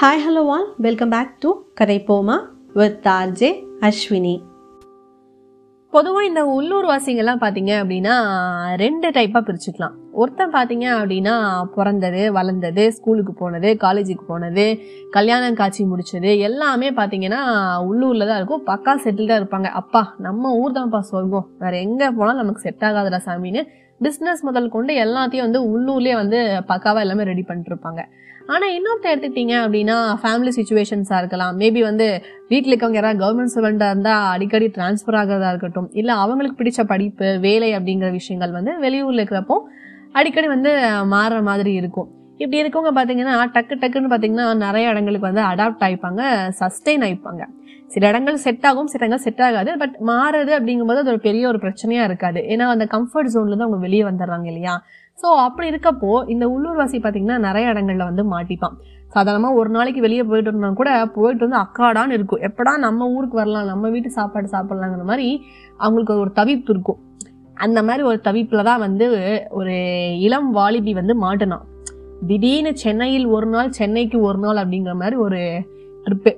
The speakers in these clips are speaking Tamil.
Hi hello all welcome back to கதை போமா வித் ஆர்ஜே அஸ்வினி பொதுவாக இந்த உள்ளூர் வாசிங்கெல்லாம் பார்த்தீங்க அப்படின்னா ரெண்டு டைப்பாக பிரிச்சுக்கலாம். ஒருத்தன் பார்த்தீங்க அப்படின்னா பிறந்தது வளர்ந்தது ஸ்கூலுக்கு போனது காலேஜுக்கு போனது கல்யாணம் காட்சி முடிச்சது எல்லாமே பார்த்தீங்கன்னா உள்ளூரில் தான் இருக்கும். பக்கா செட்டில்டாக இருப்பாங்க. அப்பா நம்ம ஊர் தான்ப்பா சொர்க்கம் வேறு எங்கே போனாலும் நமக்கு செட் ஆகாதுடா சாமின்னு பிஸ்னஸ் முதல் கொண்டு எல்லாத்தையும் வந்து உள்ளூர்லேயே வந்து பக்காவாக எல்லாமே ரெடி பண்ணிட்டு இருப்பாங்க. ஆனால் இன்னொருத்த எடுத்துக்கிட்டீங்க அப்படின்னா ஃபேமிலி சுச்சுவேஷன்ஸாக இருக்கலாம். மேபி வந்து வீட்டில் இருக்கவங்க யாராவது கவர்மெண்ட் ஸ்டூடெண்ட்டாக இருந்தால் அடிக்கடி ட்ரான்ஸ்ஃபர் ஆகிறதா இருக்கட்டும். இல்லை அவங்களுக்கு பிடிச்ச படிப்பு வேலை அப்படிங்கிற விஷயங்கள் வந்து வெளியூரில் இருக்கிறப்போ அடிக்கடி வந்து மாறுற மாதிரி இருக்கும். இப்படி இருக்கவங்க பார்த்தீங்கன்னா டக்கு டக்குன்னு பார்த்தீங்கன்னா நிறைய இடங்களுக்கு வந்து அடாப்ட் ஆயிப்பாங்க சஸ்டெயின் ஆயிப்பாங்க. சில இடங்கள் செட் ஆகும் சில இடங்கள் செட் ஆகாது. பட் மாறுறது அப்படிங்கும்போது அது ஒரு பெரிய ஒரு பிரச்சனையாக இருக்காது. ஏன்னா அந்த கம்ஃபர்ட் ஜோன்ல தான் அவங்க வெளியே வந்துடுறாங்க இல்லையா? ஸோ அப்படி இருக்கப்போ இந்த உள்ளூர்வாசி பார்த்தீங்கன்னா நிறைய இடங்களில் வந்து மாட்டிப்பான். சாதாரணமாக ஒரு நாளைக்கு வெளியே போயிட்டு இருந்தால் கூட போயிட்டு வந்து அக்காடான்னு இருக்கும். எப்படா நம்ம ஊருக்கு வரலாம் நம்ம வீட்டு சாப்பாடு சாப்பிட்லாங்கிற மாதிரி அவங்களுக்கு ஒரு தவிப்பு இருக்கும். அந்த மாதிரி ஒரு தவிப்பில் தான் வந்து ஒரு இளம் வாலிபி வந்து மாட்டினான். திடீர்னு சென்னையில் ஒரு நாள் சென்னைக்கு ஒரு நாள் அப்படிங்கிற மாதிரி ஒரு ட்ரிப்பு.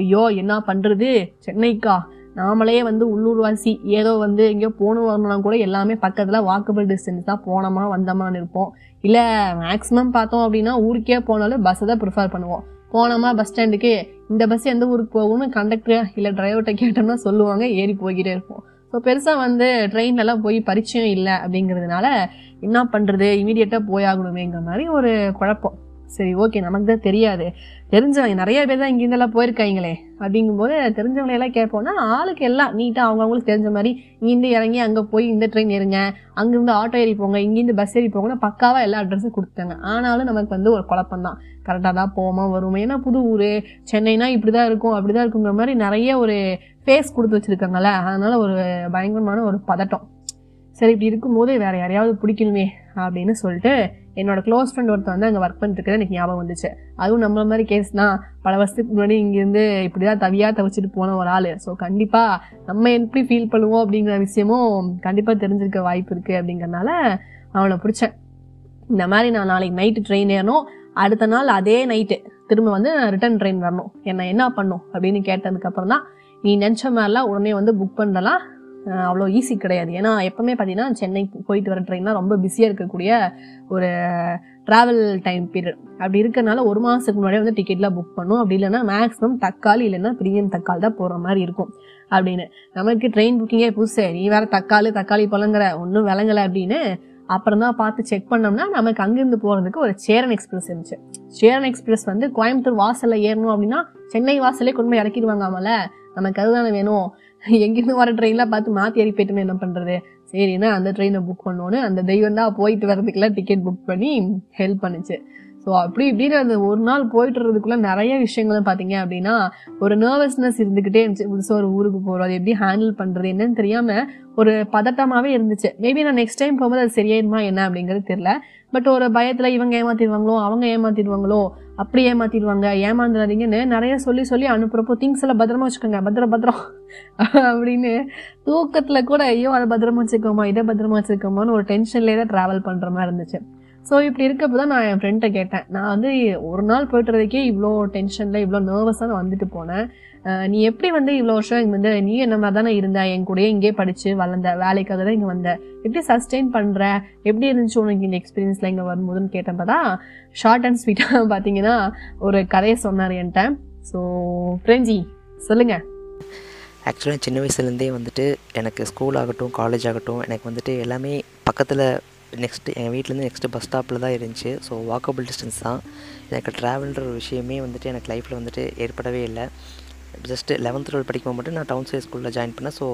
ஐயோ என்ன பண்ணுறது சென்னைக்கா? நாமளே வந்து உள்ளூர்வாசி ஏதோ வந்து எங்கேயோ போகணும் வரணும்னா கூட எல்லாமே பக்கத்தில் வாக்கபிள் டிஸ்டன்ஸ் தான் போனோமா வந்தோமான்னு இருப்போம் இல்லை மேக்ஸிமம் பார்த்தோம் அப்படின்னா ஊருக்கே போனாலும் பஸ்ஸை தான் ப்ரிஃபர் பண்ணுவோம். போனோமா பஸ் ஸ்டாண்டுக்கு இந்த பஸ் எந்த ஊருக்கு போகணும்னு கண்டக்டர் இல்லை டிரைவர்கிட்ட கேட்டோம்னா சொல்லுவாங்க ஏறி போய்கிட்டே இருப்போம். ஸோ பெருசாக வந்து ட்ரெயின்லலாம் போய் பரிச்சயம் இல்லை அப்படிங்கிறதுனால என்ன பண்ணுறது இமீடியட்டாக போயாகணுமேங்கிற மாதிரி ஒரு குழப்பம். சரி ஓகே நமக்கு தான் தெரியாது. தெரிஞ்சவங்க நிறைய பேர் தான் இங்கேருந்தெல்லாம் போயிருக்காங்களே. அப்படிங்கும்போது தெரிஞ்சவங்களையெல்லாம் கேட்போம்னா ஆளுக்கு எல்லாம் நீட்டாக அவங்கவுங்களுக்கு தெரிஞ்ச மாதிரி இங்கேருந்து இறங்கி அங்கே போய் இந்த ட்ரெயின் ஏறுங்க. அங்கேருந்து ஆட்டோ ஏறி போங்க. இங்கேருந்து பஸ் ஏறி போங்கன்னா பக்காவாக எல்லா அட்ரஸும் கொடுத்தாங்க ஆனாலும் நமக்கு வந்து ஒரு குழப்பம் தான். கரெக்டாக தான் போவோமா வருமா ஏன்னா புது ஊர். சென்னைனா இப்படி தான் இருக்கும் அப்படி தான் இருக்குங்கிற மாதிரி நிறைய ஒரு ஃபேஸ் கொடுத்து வச்சுருக்காங்கல்ல. அதனால் ஒரு பயங்கரமான ஒரு பதட்டம். சரி இப்படி இருக்கும்போது வேறு யாரையாவது பிடிக்கணுமே அப்படின்னு சொல்லிட்டு என்னோட க்ளோஸ் ஃப்ரெண்ட் ஒருத்தர் வந்து அங்கே ஒர்க் பண்ணிட்டு எனக்கு ஞாபகம் வந்துச்சு. அதுவும் நம்மள மாதிரி கேஸ்னா பல வருஷத்துக்கு முன்னாடி இங்கேருந்து இப்படி தான் தவியாக தவிச்சிட்டு போன ஒரு ஆள். ஸோ கண்டிப்பாக நம்ம எப்படி ஃபீல் பண்ணுவோம் அப்படிங்கிற விஷயமும் கண்டிப்பாக தெரிஞ்சிருக்க வாய்ப்பு இருக்குது அப்படிங்கறனால அவனை பிடிச்சேன். இந்த மாதிரி நான் நாளைக்கு நைட்டு ட்ரெயின் ஏறணும். அடுத்த நாள் அதே நைட்டு திரும்ப வந்து ரிட்டர்ன் ட்ரெயின் வரணும். என்ன என்ன பண்ணும் அப்படின்னு கேட்டதுக்கப்புறம் தான் நீ நினச்ச மாதிரிலாம் உடனே வந்து புக் பண்ணலாம். அவ்வளோ ஈஸி கிடையாது. ஏன்னா எப்பவுமே பார்த்தீங்கன்னா சென்னை போயிட்டு வர ட்ரெயின்லாம் ரொம்ப பிஸியாக இருக்கக்கூடிய ஒரு ட்ராவல் டைம் பீரியட் அப்படி இருக்கறனால ஒரு மாதத்துக்கு முன்னாடியே வந்து டிக்கெட்லாம் புக் பண்ணும். அப்படி இல்லைன்னா மேக்ஸிமம் தக்காளி இல்லைன்னா ப்ரீமியம் தக்காளி தான் போகிற மாதிரி இருக்கும் அப்படின்னு. நமக்கு ட்ரெயின் புக்கிங்கே புதுசு. நீ வேறு தக்காளி தக்காளி பழங்குற ஒன்றும் விளங்கலை அப்படின்னு அப்புறம் தான் பார்த்து செக் பண்ணோம்னா நமக்கு அங்கேருந்து போகிறதுக்கு ஒரு சேரன் எக்ஸ்பிரஸ் இருந்துச்சு. சேரன் எக்ஸ்பிரஸ் வந்து கோயம்புத்தூர் வாசலில் ஏறணும் அப்படின்னா சென்னை வாசலே கொண்டு போய் இறக்கிடுவாங்களாமல நமக்கு அதுதானே வேணும். எங்கேருந்து வர ட்ரெயின்லாம் பார்த்து மாற்றி ஏறி போயிட்டுமே என்ன பண்ணுறது சரின்னா அந்த ட்ரெயினை புக் பண்ணோன்னு அந்த தெய்வம் தான் போயிட்டு வரதுக்குலாம் டிக்கெட் புக் பண்ணி ஹெல்ப் பண்ணுச்சு. ஸோ அப்படி இப்படின்னு அந்த ஒரு நாள் போயிட்டு இருக்கிறதுக்குள்ள நிறைய விஷயங்களும் பார்த்தீங்க அப்படின்னா ஒரு நர்வஸ்னஸ் இருந்துக்கிட்டே இருந்துச்சு. புதுசாக ஒரு ஊருக்கு போகிறோம் அது எப்படி ஹேண்டில் பண்ணுறது என்னன்னு தெரியாமல் ஒரு பதட்டமாகவே இருந்துச்சு. மேபி நான் நெக்ஸ்ட் டைம் போகும்போது அது சரியாயிருமா என்ன அப்படிங்கிறது தெரில பட் ஒரு பயத்தில் இவங்க ஏமாத்திடுவாங்களோ அவங்க ஏமாத்திடுவாங்களோ அப்படி ஏமாத்திடுவாங்க ஏமாந்துடாதீங்கன்னு நிறைய சொல்லி சொல்லி அனுப்புகிறப்போ திங்ஸ் எல்லாம் பத்திரமா வச்சுக்கோங்க. பத்திரம் பத்திரம் அப்படின்னு தூக்கத்தில் கூட ஐயோ அதை பத்திரமா வச்சுக்கோமா இதை பத்திரமா வச்சுக்கோமான்னு ஒரு டென்ஷன்லேயே தான் ட்ராவல் பண்ணுற மாதிரி இருந்துச்சு. ஸோ இப்படி இருக்கப்போ தான் நான் என் ஃப்ரெண்ட்டை கேட்டேன். நான் வந்து ஒரு நாள் போய்ட்டுறதுக்கே இவ்வளோ டென்ஷனில் இவ்வளோ நர்வஸாக நான் வந்துட்டு போனேன். நீ எப்படி வந்து இவ்வளோ வருஷம் இங்கே வந்து நீ என்ன மாதிரி தானே இருந்த என் கூடயே இங்கே படித்து வளர்ந்த வேலைக்காக தான் இங்கே வந்த. எப்படி சஸ்டெயின் பண்ணுற எப்படி இருந்துச்சு உனக்கு இந்த எக்ஸ்பீரியன்ஸில் இங்கே வரும்போதுன்னு கேட்டேன் தான் ஷார்ட் அண்ட் ஸ்வீட்டாக பார்த்தீங்கன்னா ஒரு கதையை சொன்னார் என்கிட்ட. ஸோ ஃப்ரெஞ்சி சொல்லுங்கள் ஆக்சுவலாக சின்ன வயசுலேருந்தே வந்துட்டு எனக்கு ஸ்கூல் ஆகட்டும் காலேஜ் ஆகட்டும் எனக்கு வந்துட்டு எல்லாமே பக்கத்தில் நெக்ஸ்ட்டு எங்கள் வீட்டிலேருந்து நெக்ஸ்ட்டு பஸ் ஸ்டாப்பில் தான் இருந்துச்சு. ஸோ வாக்கபிள் டிஸ்டன்ஸ் தான். எனக்கு ட்ராவல்ன்ற ஒரு விஷயமே வந்துட்டு எனக்கு லைஃப்பில் வந்துட்டு ஏற்படவே இல்லை. ஜஸ்ட்டு லெவன்த் டுவெல் படிக்கும்போது மட்டும் நான் டவுன் சைட் ஸ்கூலில் ஜாயின் பண்ணேன். ஸோ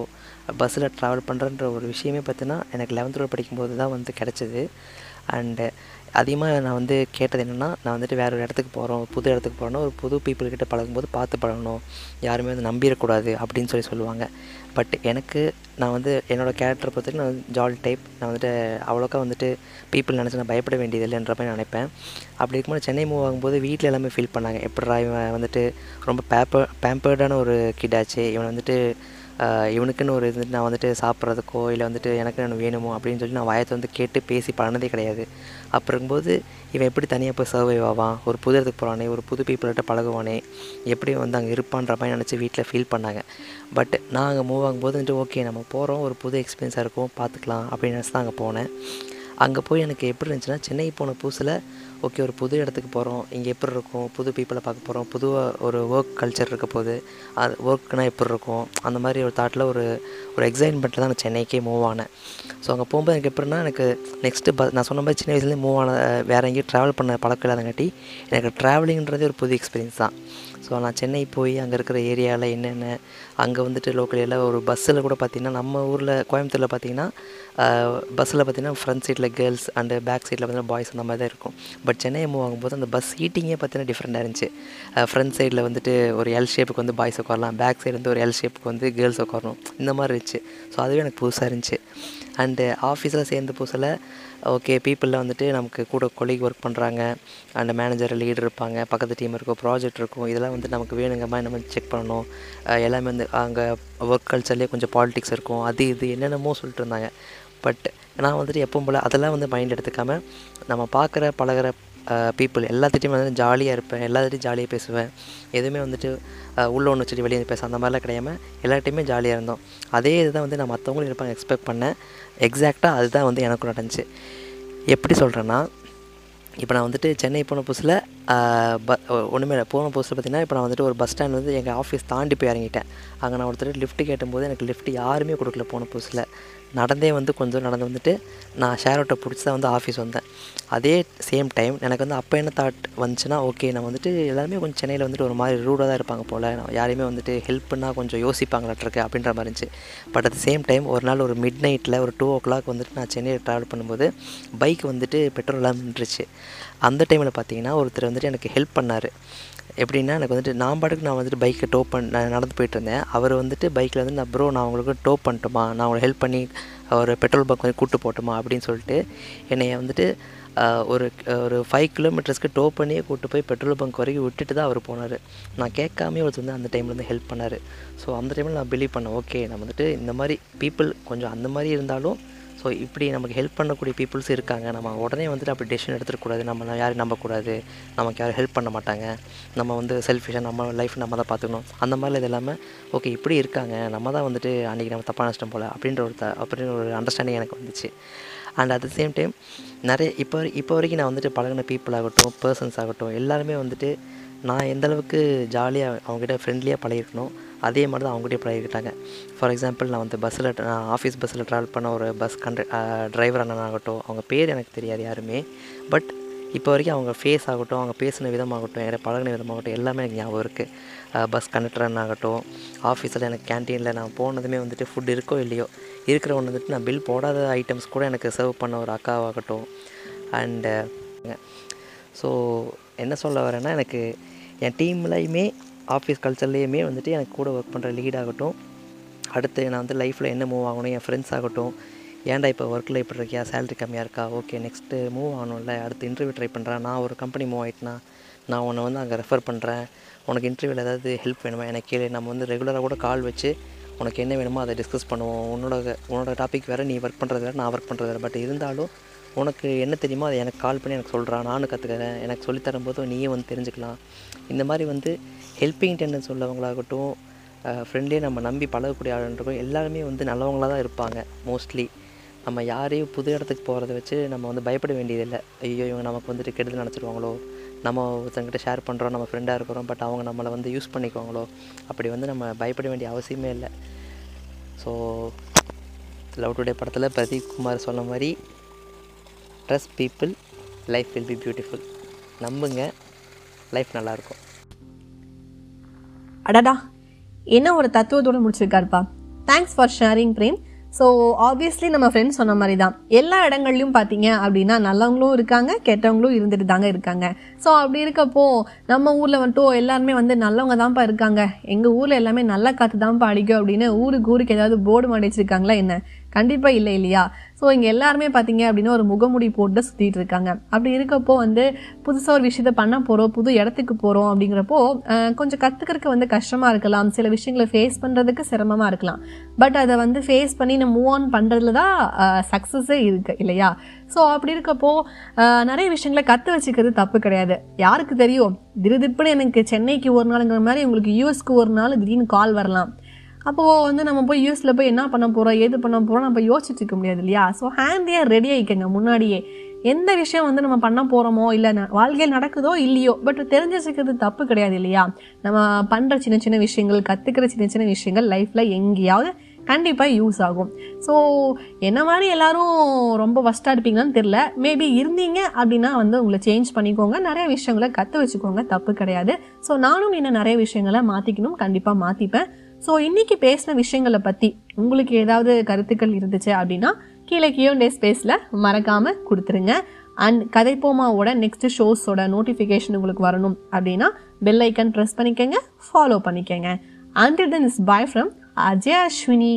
பஸ்ஸில் ட்ராவல் பண்ணுறன்ற ஒரு விஷயமே பார்த்தீங்கன்னா எனக்கு லெவன்த் டுவெல் படிக்கும்போது தான் வந்து கிடச்சிது. அண்டு அதிகமாக நான் வந்து கேட்டது என்னென்னா நான் வந்துட்டு வேறு ஒரு இடத்துக்கு போகிறோம் புது இடத்துக்கு போகிறோன்னா ஒரு புது பீப்புள்கிட்ட பழகும்போது பார்த்து பழகணும். யாருமே வந்து நம்பிடக்கூடாது அப்படின்னு சொல்லி சொல்லுவாங்க. பட் எனக்கு நான் வந்து என்னோடய கேரக்டரை பொறுத்தவரைக்கும் நான் வந்து ஜால் டைப் நான் வந்துட்டு அவ்வளோக்கா வந்துட்டு பீப்புள் நினச்சி நான் பயப்பட வேண்டியதில்லைன்ற மாதிரி நினைப்பேன். அப்படி இருக்கும்போது சென்னை மூவ் ஆகும்போது வீட்டில் எல்லாமே ஃபீல் பண்ணாங்க. எப்படா இவன் வந்துட்டு ரொம்ப பேப்பர் பேம்பர்டான ஒரு கிட் ஆச்சு. இவன் வந்துட்டு இவனுக்குன்னு ஒரு இது நான் வந்துட்டு சாப்பிட்றதுக்கோ இல்லை வந்துட்டு எனக்கு நான் வேணுமோ அப்படின்னு சொல்லி நான் வாயத்தை வந்து கேட்டு பேசி பழனதே கிடையாது. அப்போ இருக்கும்போது இவன் எப்படி தனியாக போய் சர்வைவ் ஆவான்? ஒரு புது இடத்துக்கு போகிறானே ஒரு புது பீப்புள்கிட்ட பழகுவானே எப்படி வந்து அங்கே இருப்பான்ற மாதிரி நினச்சி வீட்டில் ஃபீல் பண்ணாங்க. பட் நான் அங்கே மூவ் ஆகும்போது வந்துட்டு ஓகே நம்ம போகிறோம் ஒரு புது எக்ஸ்பீரியன்ஸாக இருக்கும் பார்த்துக்கலாம் அப்படின்னு நினச்சி தான் அங்கே போனேன். அங்கே போய் எனக்கு எப்படி இருந்துச்சுன்னா சென்னை போன புதுசில் ஓகே ஒரு புது இடத்துக்கு போகிறோம் இங்கே எப்படி இருக்கும்? புது பீப்புளை பார்க்க போகிறோம் புது ஒரு ஒர்க் கல்ச்சர் இருக்க போது அது ஒர்க்னால் எப்படி இருக்கும்? அந்த மாதிரி ஒரு தாட்டில் ஒரு ஒரு எக்ஸைட்மெண்ட்டில் தான் நான் சென்னைக்கே மூவ் ஆனேன். ஸோ அங்கே போகும்போது எனக்கு எப்படின்னா எனக்கு நெக்ஸ்ட்டு ப நான் சொன்ன மாதிரி சின்ன வயசுலேருந்து மூவ் ஆன வேறு எங்கேயும் ட்ராவல் பண்ண பழக்கம் இல்லாதங்காட்டி எனக்கு ட்ராவலிங்கிறதே ஒரு புது எக்ஸ்பீரியன்ஸ் தான். ஸோ நான் சென்னை போய் அங்கே இருக்கிற ஏரியாவில் என்னென்ன அங்கே வந்துட்டு லோக்கல் எல்லாம் ஒரு பஸ்ஸில் கூட பார்த்திங்கன்னா நம்ம ஊரில் கோயம்புத்தூரில் பார்த்திங்கன்னா பஸ்ஸில் பார்த்திங்கன்னா ஃப்ரண்ட் சீட்டில் கேர்ள்ஸ் அண்டு பேக் சீட்டில் பார்த்தீங்கன்னா பாய்ஸ் அந்த மாதிரி தான் இருக்கும். பட் சென்னை மூவ் ஆகும்போது அந்த பஸ் சீட்டிங்கே பார்த்தீங்கன்னா டிஃப்ரெண்ட்டாக இருந்துச்சு. ஃப்ரண்ட் சைடில் வந்துட்டு ஒரு எல் ஷேப்புக்கு வந்து பாய்ஸ் உட்காரலாம். பேக் சைடு வந்து ஒரு எல் ஷேப்புக்கு வந்து கேர்ள்ஸ் உட்காரணும். இந்த மாதிரி இருந்துச்சு. ஸோ அதுவே எனக்கு புதுசாக இருந்துச்சு. அண்டு ஆஃபீஸில் சேர்ந்த புதுசில் ஓகே பீப்புளில் வந்துட்டு நமக்கு கூட கொலிக் ஒர்க் பண்ணுறாங்க அண்ட் மேனேஜர் லீடர் இருப்பாங்க. பக்கத்து டீம் இருக்கும் ப்ராஜெக்ட் இருக்கும். இதெல்லாம் வந்து நமக்கு வேணுங்க மாதிரி நம்ம செக் பண்ணணும். எல்லாமே வந்து அங்கே ஒர்க் கல்ச்சர்லேயே கொஞ்சம் பாலிடிக்ஸ் இருக்கும். அது இது என்னென்னமோ சொல்லிட்டு இருந்தாங்க. பட் நான் வந்துட்டு எப்பவும் போல் அதெல்லாம் வந்து மைண்ட் எடுத்துக்காமல் நம்ம பார்க்குற பழகுற பீப்புள் எல்லாத்திட்டையும் வந்து ஜாலியாக இருப்பேன். எல்லாத்திட்டையும் ஜாலியாக பேசுவேன். எதுவுமே வந்துட்டு உள்ளே ஒன்று வச்சுட்டு வெளியே பேச அந்த மாதிரிலாம் கிடையாமல் எல்லார்ட்டையுமே ஜாலியாக இருந்தோம். அதே இதுதான் வந்து நான் மற்றவங்களும் இருப்பாங்க எக்ஸ்பெக்ட் பண்ணேன். எக்ஸாக்டாக அதுதான் வந்து எனக்கும் நடந்துச்சு. எப்படி சொல்கிறேன்னா இப்போ நான் வந்துட்டு சென்னை போன புதுசில் ப ஒன்றுமே இல்லை. போன புதுசில் பார்த்தீங்கன்னா இப்போ நான் வந்துட்டு ஒரு பஸ் ஸ்டாண்ட் வந்து எங்கள் ஆஃபீஸ் தாண்டி போய் இறங்கிட்டேன். அங்கே நான் ஒருத்தர் லிஃப்ட் கேட்டும்போது எனக்கு லிஃப்ட் யாருமே கொடுக்கல போன புதுசில் நடந்தே வந்து கொஞ்சம் நடந்து வந்துட்டு நான் ஷேர் ஆட்டோ பிடிச்சி தான் வந்து ஆஃபீஸ் வந்தேன். அதே சேம் டைம் எனக்கு வந்து அப்போ என்ன தாட் வந்துச்சுன்னா ஓகே நான் வந்துட்டு எல்லாருமே கொஞ்சம் சென்னையில் வந்துட்டு ஒரு மாதிரி ரூடாக தான் இருப்பாங்க போல். நான் யாரையுமே வந்துட்டு ஹெல்ப் பண்ணால் கொஞ்சம் யோசிப்பாங்களாட்டிருக்கு அப்படின்ற மாதிரி இருந்துச்சு. பட் அட் சேம் டைம் ஒரு நாள் ஒரு மிட் நைட்டில் ஒரு டூ ஓ கிளாக் வந்துட்டு நான் சென்னையில் ட்ராவல் பண்ணும்போது பைக் வந்துட்டு பெட்ரோல் இல்லாமல் நின்றுச்சு அந்த டைமில் பார்த்தீங்கன்னா ஒருத்தர் வந்துட்டு எனக்கு ஹெல்ப் பண்ணார். எப்படின்னா எனக்கு வந்துட்டு நான் பாட்டுக்கு நான் வந்துட்டு பைக்கை டோ பண்ண நான் நடந்து போயிட்டுருந்தேன் அவர் வந்துட்டு பைக்கில் வந்து நான் ப்ரோ நான் உங்களுக்கு டோ பண்ணட்டுமா? நான் உங்களுக்கு ஹெல்ப் பண்ணி ஒரு பெட்ரோல் பங்க் வந்து கூட்டு போட்டுமா அப்படின்னு சொல்லிட்டு என்னை வந்துட்டு ஒரு ஒரு ஃபைவ் கிலோமீட்டர்ஸ்க்கு டோ பண்ணியே கூட்டு போய் பெட்ரோல் பங்க் வரைக்கும் விட்டுட்டு தான் அவர் போனார். நான் கேட்காமே ஒருத்தர் வந்து அந்த டைமில் வந்து ஹெல்ப் பண்ணார். ஸோ அந்த டைமில் நான் பிலீவ் பண்ணேன் ஓகே நான் வந்துட்டு இந்த மாதிரி பீப்புள் கொஞ்சம் அந்த மாதிரி இருந்தாலும் ஸோ இப்படி நமக்கு ஹெல்ப் பண்ணக்கூடிய பீப்புள்ஸ் இருக்காங்க. நம்ம உடனே வந்துட்டு அப்படி டெசிஷன் எடுத்துக்கூடாது நம்ம யாரும் நம்பக்கூடாது. நமக்கு யாரும் ஹெல்ப் பண்ண மாட்டாங்க. நம்ம வந்து செல்ஃபிஷாக நம்ம லைஃப் நம்ம தான் பார்த்துக்கணும். அந்த மாதிரிலாம் இது இல்லாமல் ஓகே இப்படி இருக்காங்க. நம்ம தான் வந்துட்டு அன்றைக்கி நம்ம தப்பாக நஷ்டம் போல் அப்படின்ற ஒரு த அப்படின்ற ஒரு அண்டர்ஸ்டாண்டிங் எனக்கு வந்துச்சு. And at the same time நிறைய இப்போ இப்போ வரைக்கும் நான் வந்துட்டு பழகின பீப்புள் ஆகட்டும் பர்சன்ஸ் ஆகட்டும் எல்லாருமே வந்துட்டு நான் எந்த அளவுக்கு ஜாலியாக அவங்ககிட்ட ஃப்ரெண்ட்லியாக பழகிருக்கணும் அதே மாதிரி தான் அவங்ககிட்டயே பழகிக்கிட்டாங்க. ஃபார் எக்ஸாம்பிள் நான் வந்து பஸ்ஸில் நான் ஆஃபீஸ் பஸ்ஸில் ட்ராவல் பண்ண ஒரு பஸ் கண்ட டிரைவர் அண்ணன் ஆகட்டும் அவங்க பேர் எனக்கு தெரியாது யாருமே. பட் இப்போ வரைக்கும் அவங்க ஃபேஸ் ஆகட்டும் அவங்க பேசின விதமாகட்டும் என்கிட்ட பழகின விதமாகட்டும் எல்லாமே எனக்கு ஞாபகம் இருக்குது பஸ் கண்டக்டர் ஆகட்டும் ஆஃபீஸில் எனக்கு கேன்டீனில் நான் போனதுமே வந்துட்டு ஃபுட் இருக்கோ இல்லையோ இருக்கிற ஒன்று வந்துட்டு நான் பில் போடாத ஐட்டம்ஸ் கூட எனக்கு சர்வ் பண்ண ஒரு அக்காவாகட்டும். அண்டு ஸோ என்ன சொல்ல வரேன்னா எனக்கு என் டீம்லையுமே ஆஃபீஸ் கல்ச்சர்லேயுமே வந்துட்டு எனக்கு கூட ஒர்க் பண்ணுற லீட் ஆகட்டும். அடுத்து நான் வந்து லைஃப்பில் என்ன மூவ் ஆகணும் என் ஃப்ரெண்ட்ஸ் ஆகட்டும். ஏன்டா இப்போ ஒர்க்கில் இப்படி இருக்கியா? சேலரி கம்மியாக இருக்கா? ஓகே நெக்ஸ்ட்டு மூவ் ஆகணும்ல. அடுத்து இன்டர்வியூ ட்ரை பண்ணுறேன் நான் ஒரு கம்பெனி மூவ் ஆகிட்டேன்னா நான் உன்னை வந்து அங்கே ரெஃபர் பண்ணுறேன் உனக்கு இன்டர்வியூவில் ஏதாவது ஹெல்ப் வேணுமா? எனக்கு கேளு. நம்ம வந்து ரெகுலராக கூட கால் வச்சு உனக்கு என்ன வேணுமோ அதை டிஸ்கஸ் பண்ணுவோம். உன்னோட உன்னோட டாபிக் வேறு நீ ஒர்க் பண்ணுறது வேறு நான் ஒர்க் பண்ணுறது வேறு. பட் இருந்தாலும் உனக்கு என்ன தெரியுமோ அதை எனக்கு கால் பண்ணி எனக்கு சொல்கிறான் நானும் கற்றுக்கிறேன் எனக்கு சொல்லித் தரும்போது நீயும் வந்து தெரிஞ்சுக்கலாம். இந்த மாதிரி வந்து ஹெல்பிங் டெண்டன்ஸ் உள்ளவங்களாகட்டும் ஃப்ரெண்டே நம்ம நம்பி பழகக்கூடிய ஆளுன்றக்கும் எல்லாருமே வந்து நல்லவங்களாக தான் இருப்பாங்க மோஸ்ட்லி நம்ம யாரையும் புது இடத்துக்கு போகிறத வச்சு நம்ம வந்து பயப்பட வேண்டியதில்லை. ஐயோ இவங்க நமக்கு வந்துட்டு கெடுதல் நினச்சிருவாங்களோ? நம்ம ஒருத்தங்கிட்ட ஷேர் பண்ணுறோம் நம்ம ஃப்ரெண்டாக இருக்கிறோம் பட் அவங்க நம்மளை வந்து யூஸ் பண்ணிக்குவாங்களோ? அப்படி வந்து நம்ம பயப்பட வேண்டிய அவசியமே இல்லை. ஸோ லவ் டுடே படத்தில் பிரதீப் குமார் சொன்ன மாதிரி trust people life will be beautiful நம்புங்க லைஃப் நல்லாயிருக்கும் அடடா என்ன ஒரு தத்துவத்தோட முடிச்சிருக்காருப்பா. Thanks for sharing Prem so obviously நம்ம ஃப்ரெண்ட்ஸ் சொன்ன மாதிரி தான் எல்லா இடங்கள்லையும் பார்த்தீங்க அப்படின்னா நல்லவங்களும் இருக்காங்க கெட்டவங்களும் இருந்துட்டு தாங்க இருக்காங்க. ஸோ அப்படி இருக்கப்போ நம்ம ஊரில் வந்துட்டு எல்லாருமே வந்து நல்லவங்க தான்ப்பா இருக்காங்க. எங்கள் ஊரில் எல்லாமே நல்ல காற்று தான்ப்பா அடிக்கும் அப்படின்னு ஊருக்கு ஊருக்கு ஏதாவது போர்டு மாடி வச்சிருக்காங்களா என்ன? கண்டிப்பாக இல்லை இல்லையா? ஸோ இங்கே எல்லாருமே பார்த்தீங்க அப்படின்னா ஒரு முகமுடி போட்டு சுற்றிட்டு இருக்காங்க. அப்படி இருக்கப்போ வந்து புதுசாக ஒரு விஷயத்த பண்ண போகிறோம் புது இடத்துக்கு போகிறோம் அப்படிங்கிறப்போ கொஞ்சம் கற்றுக்கிறதுக்கு வந்து கஷ்டமாக இருக்கலாம். சில விஷயங்களை ஃபேஸ் பண்ணுறதுக்கு சிரமமாக இருக்கலாம். பட் அதை வந்து ஃபேஸ் பண்ணி நம்ம மூவ் ஆன் பண்ணுறதுல தான் சக்ஸஸே இருக்குது இல்லையா? ஸோ அப்படி இருக்கப்போ நிறைய விஷயங்களை கற்று வச்சுக்கிறது தப்பு கிடையாது. யாருக்கு தெரியும்? திருதிப்புன்னு எனக்கு சென்னைக்கு ஒரு நாளுங்கிற மாதிரி உங்களுக்கு யூஎஸ்க்கு ஒரு நாள் திடீர்னு கால் வரலாம். அப்போது வந்து நம்ம போய் யூஎஸில் போய் என்ன பண்ண போகிறோம் ஏது பண்ண போகிறோம் நம்ம யோசிச்சுட்டு இருக்க முடியாது இல்லையா? ஸோ ஹேண்டியாக ரெடி ஆகிக்கங்க முன்னாடியே. எந்த விஷயம் வந்து நம்ம பண்ண போகிறோமோ இல்லை வாழ்க்கையில் நடக்குதோ இல்லையோ பட் தெரிஞ்சு வச்சுக்கிறது தப்பு கிடையாது இல்லையா? நம்ம பண்ணுற சின்ன சின்ன விஷயங்கள் கற்றுக்கிற சின்ன சின்ன விஷயங்கள் லைஃப்பில் எங்கேயாவது கண்டிப்பாக யூஸ் ஆகும். ஸோ என்ன மாதிரி எல்லாரும் ரொம்ப ஃபஸ்ட்டாக இருப்பீங்களான்னு தெரில மேபி இருந்தீங்க அப்படின்னா வந்து உங்களை சேஞ்ச் பண்ணிக்கோங்க. நிறைய விஷயங்களை கற்று வச்சுக்கோங்க. தப்பு கிடையாது. ஸோ நானும் இன்னும் நிறைய விஷயங்களை மாற்றிக்கணும் கண்டிப்பாக மாற்றிப்பேன் ஸோ இன்றைக்கி பேசின விஷயங்களை பற்றி உங்களுக்கு ஏதாவது கருத்துக்கள் இருந்துச்சு அப்படின்னா கீழே கியோண்டே ஸ்பேஸில் மறக்காமல் கொடுத்துருங்க. அண்ட் கதைப்போமாவோட நெக்ஸ்ட் ஷோஸோட நோட்டிஃபிகேஷன் உங்களுக்கு வரணும் அப்படின்னா பெல் ஐக்கன் ப்ரெஸ் பண்ணிக்கோங்க ஃபாலோ பண்ணிக்கோங்க. Until then is bye from Ajay Ashwini